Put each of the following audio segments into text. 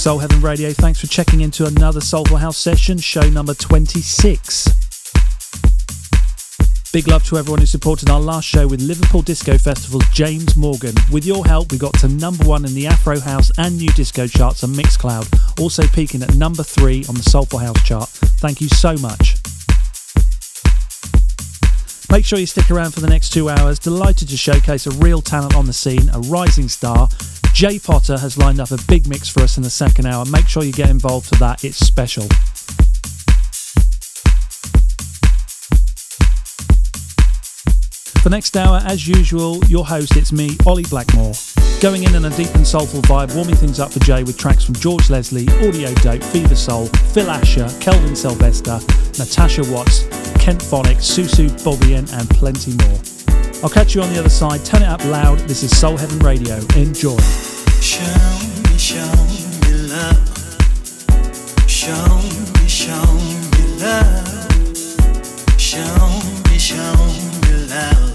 Soul Heaven Radio. Thanks for checking into another Soulful House session, show number 26. Big love to everyone who supported our last show with Liverpool Disco Festival's James Morgan. With your help, we got to number one in the Afro House and New Disco charts on Mixcloud, also peaking at number three on the Soulful House chart. Thank you so much. Make sure you stick around for the next two hours. Delighted to showcase a real talent on the scene, a rising star Jay Potter has lined up a big mix for us in the second hour. Make sure you get involved for that, it's special. For next hour, as usual, your host, it's me, Ollie Blackmore. Going in on a deep and soulful vibe, warming things up for Jay with tracks from George Lesley, Audio Dope, Fever Soul, Phil Asher, Kelvin Sylvester, Natasha Watts, Kentphonik, Susu Bobien, and plenty more. I'll catch you on the other side. Turn it up loud. This is Soul Heaven Radio. Enjoy. Show me, show me love. Show me, show me love. Show me, show me. Love,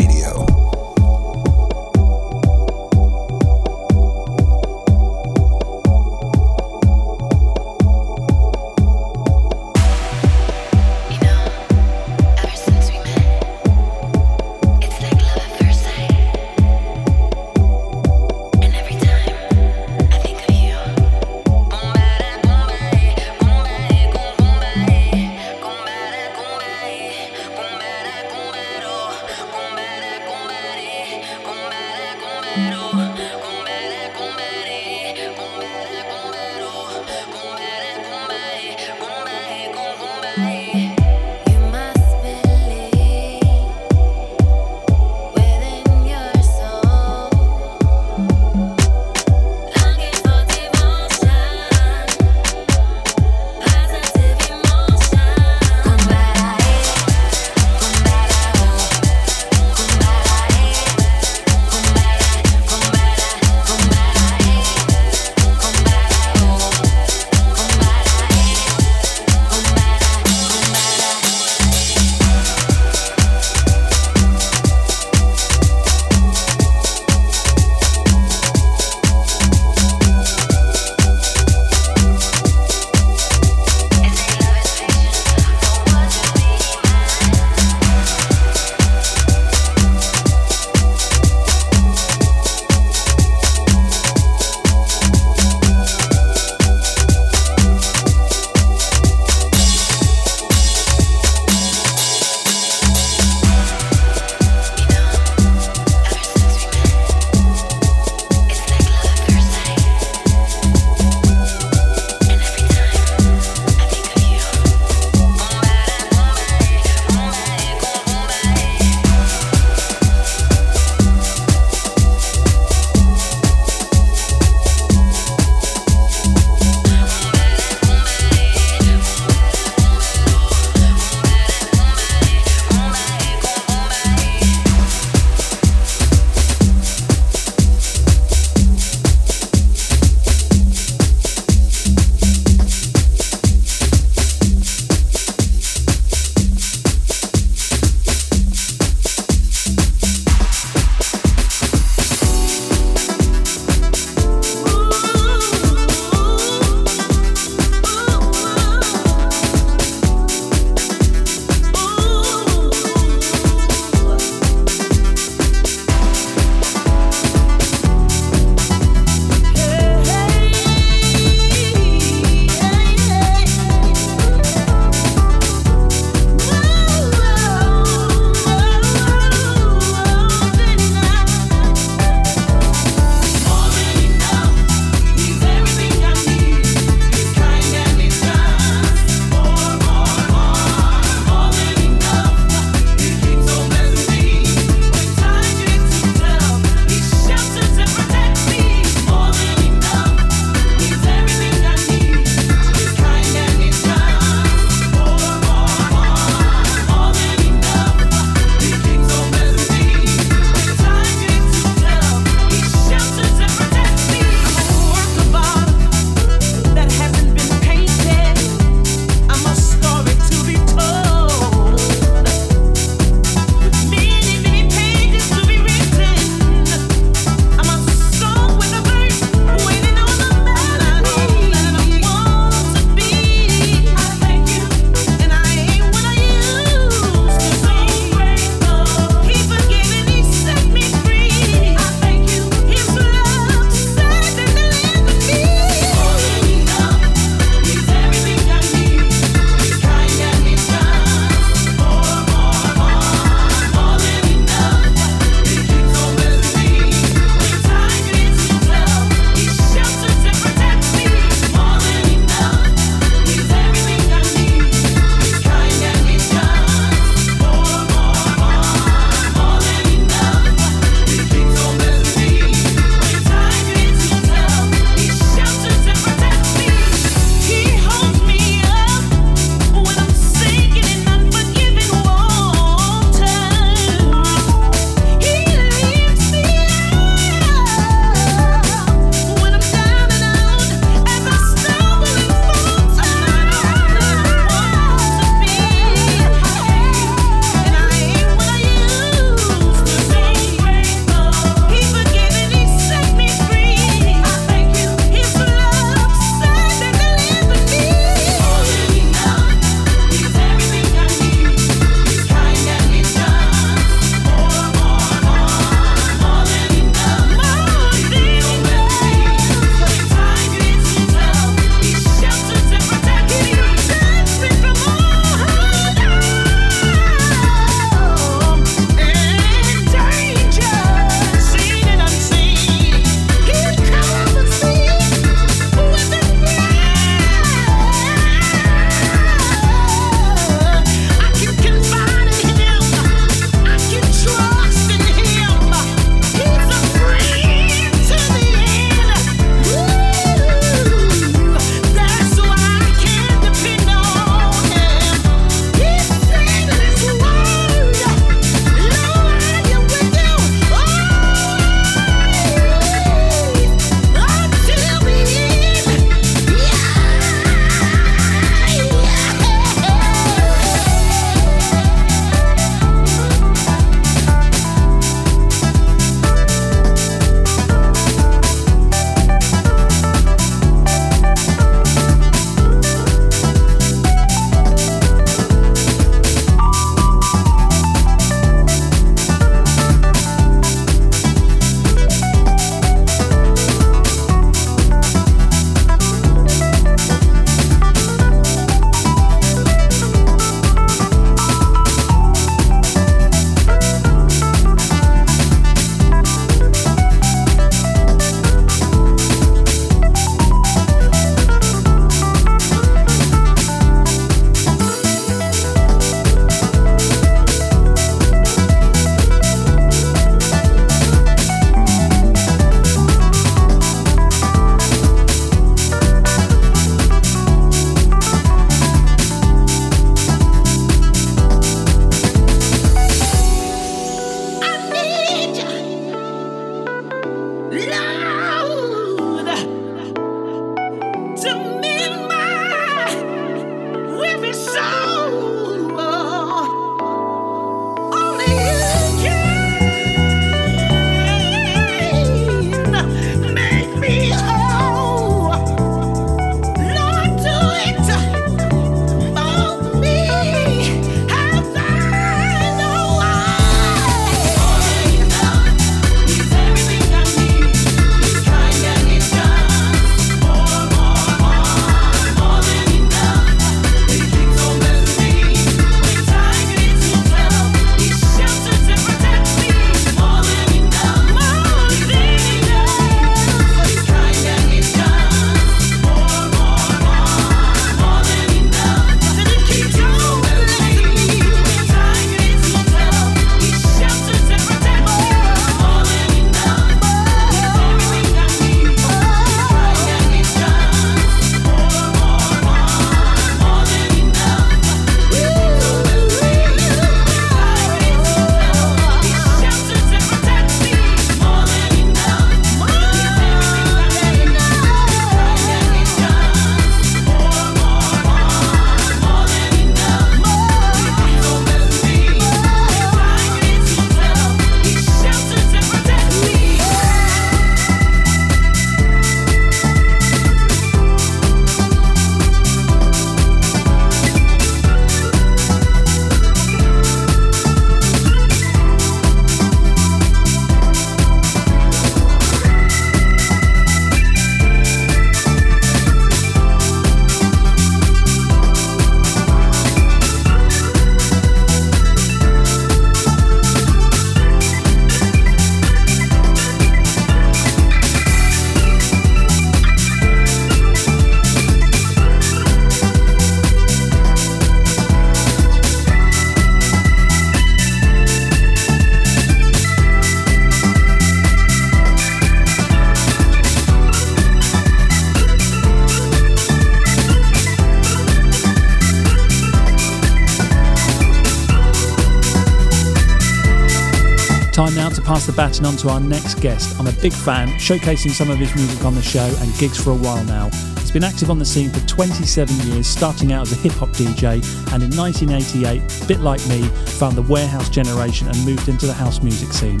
baton on to our next guest. I'm a big fan, showcasing some of his music on the show and gigs for a while now. He's been active on the scene for 27 years, starting out as a hip hop DJ, and in 1988, a bit like me, found the warehouse generation and moved into the house music scene.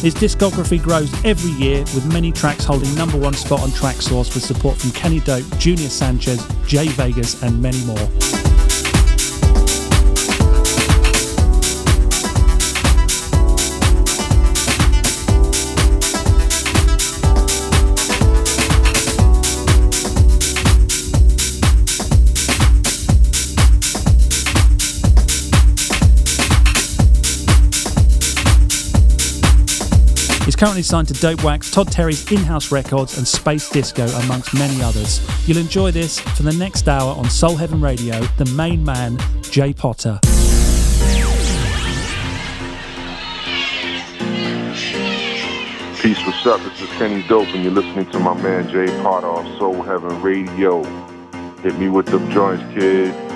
His discography grows every year with many tracks holding number one spot on Traxsource with support from Kenny Dope, Junior Sanchez, Jay Vegas, and many more. Currently signed to Dope Wax, Todd Terry's in house records, and Space Disco, amongst many others. You'll enjoy this for the next hour on Soul Heaven Radio, the main man, Jay Potter. Peace, what's up? This is Kenny Dope, and you're listening to my man Jay Potter on Soul Heaven Radio. Hit me with the joints, kid.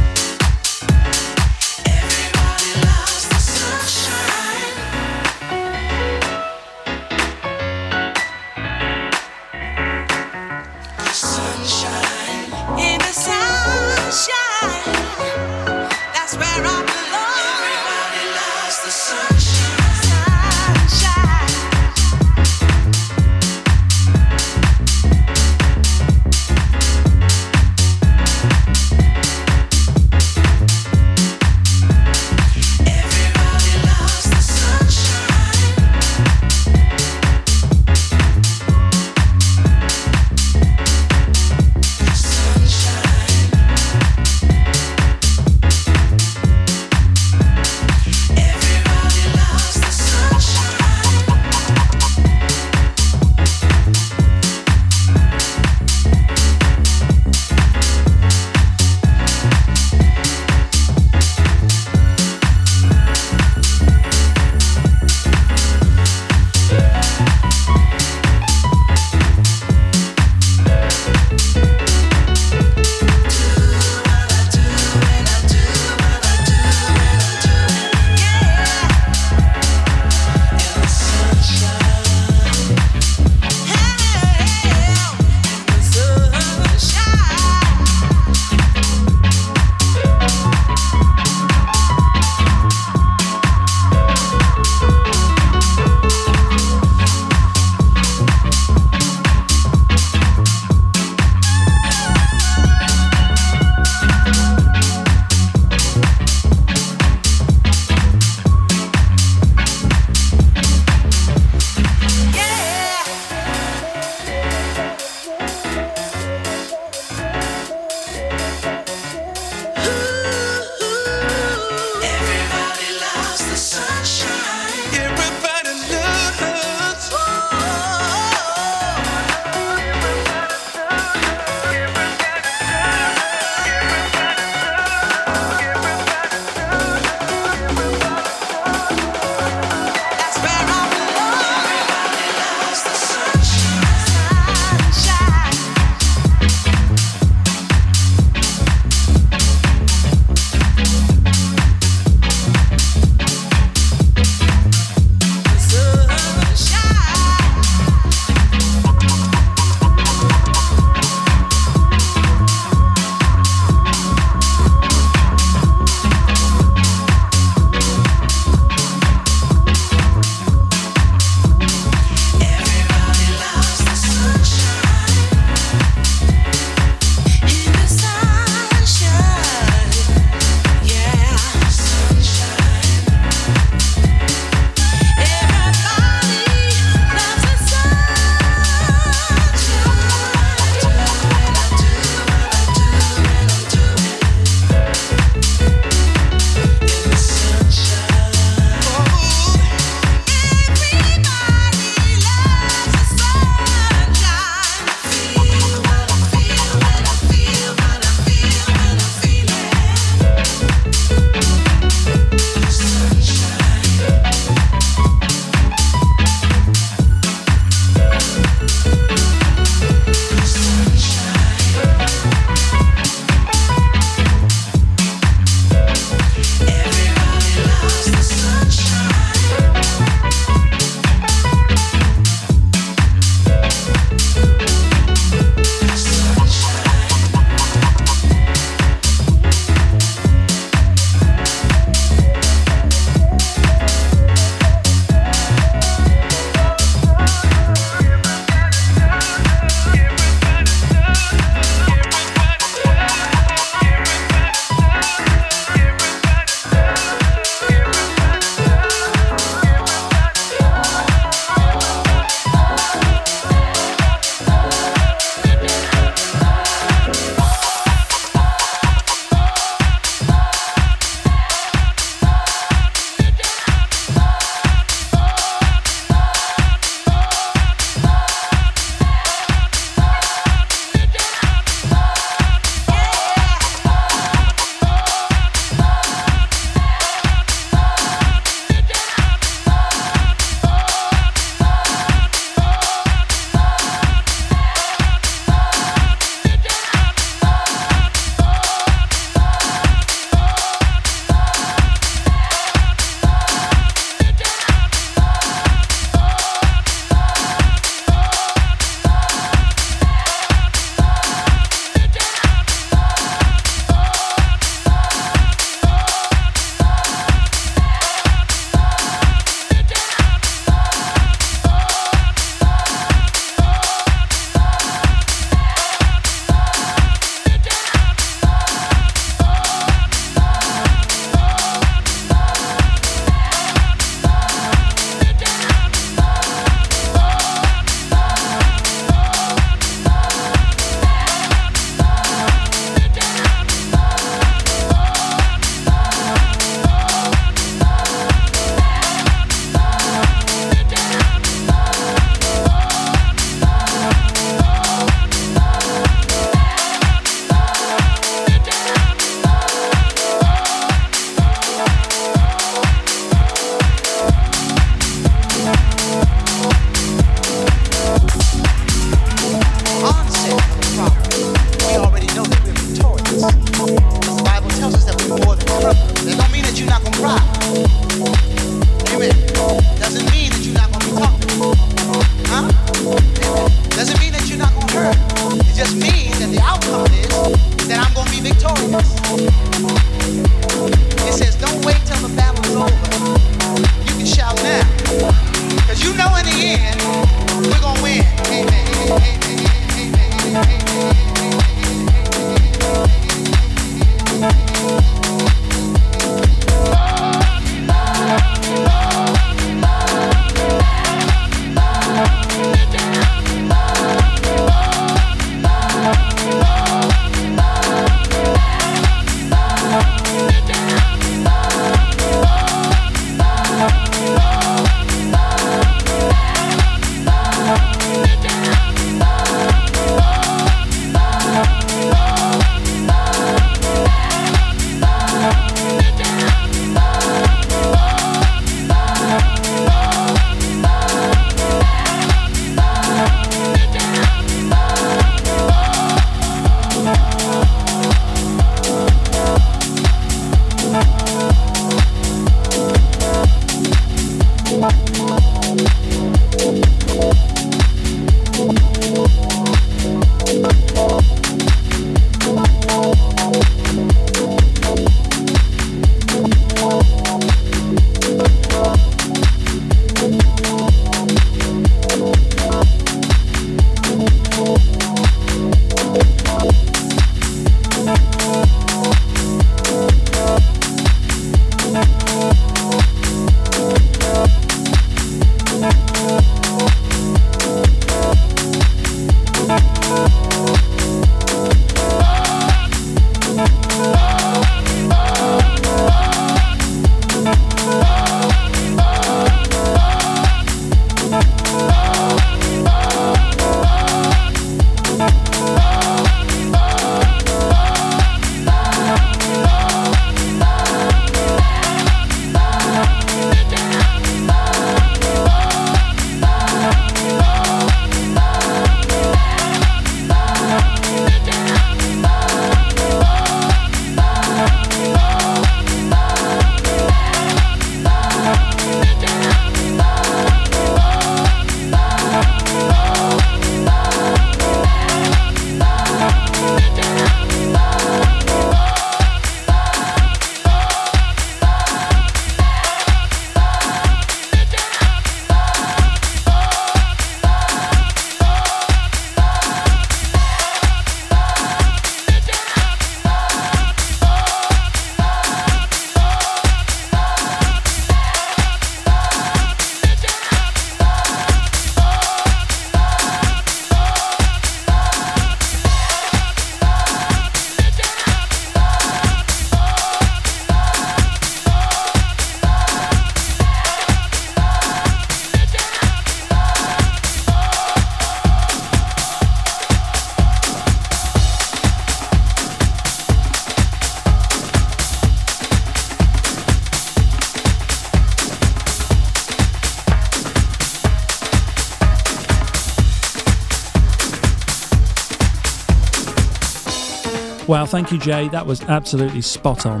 Wow, thank you, Jay. That was absolutely spot on.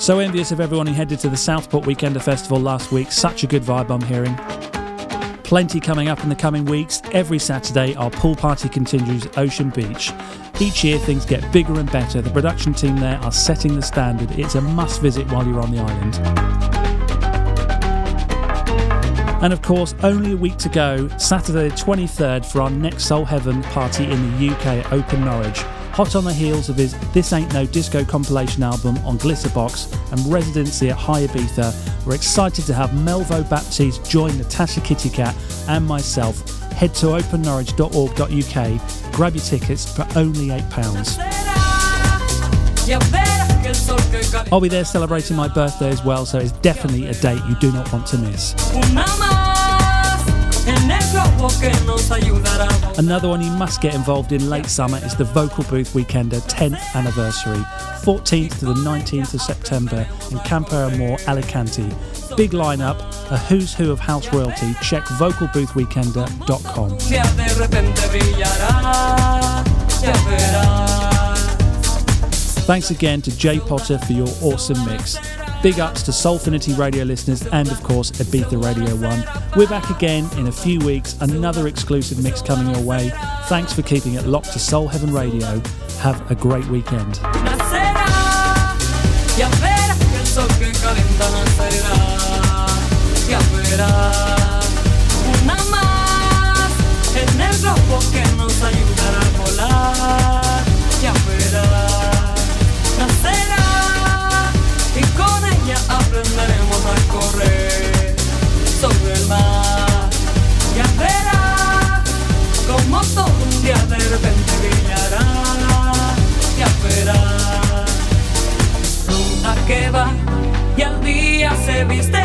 So envious of everyone who headed to the Southport Weekender Festival last week. Such a good vibe I'm hearing. Plenty coming up in the coming weeks. Every Saturday, our pool party continues at Ocean Beach. Each year, things get bigger and better. The production team there are setting the standard. It's a must visit while you're on the island. And of course, only a week to go, Saturday the 23rd, for our next Soul Heaven party in the UK at Open Norwich. Hot on the heels of his This Ain't No Disco compilation album on Glitterbox and residency at Hï Ibiza, we're excited to have Melvo Baptiste join Natasha Kitty Katt and myself. Head to opennorwich.org.uk, grab your tickets for only £8. I'll be there celebrating my birthday as well, so it's definitely a date you do not want to miss. Another one you must get involved in late summer is the Vocal Booth Weekender 10th anniversary, 14th to the 19th of September in Campoamor, Alicante. Big lineup, a who's who of house royalty. Check vocalboothweekender.com. Thanks again to Jay Potter for your awesome mix. Big ups to Soulfinity radio listeners and, of course, Ibiza Radio 1. We're back again in a few weeks, another exclusive mix coming your way. Thanks for keeping it locked to Soul Heaven Radio. Have a great weekend. Una más en el globo que que va y al día se viste,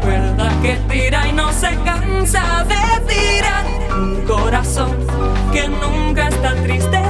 cuerda que tira y no se cansa de tirar, un corazón que nunca está triste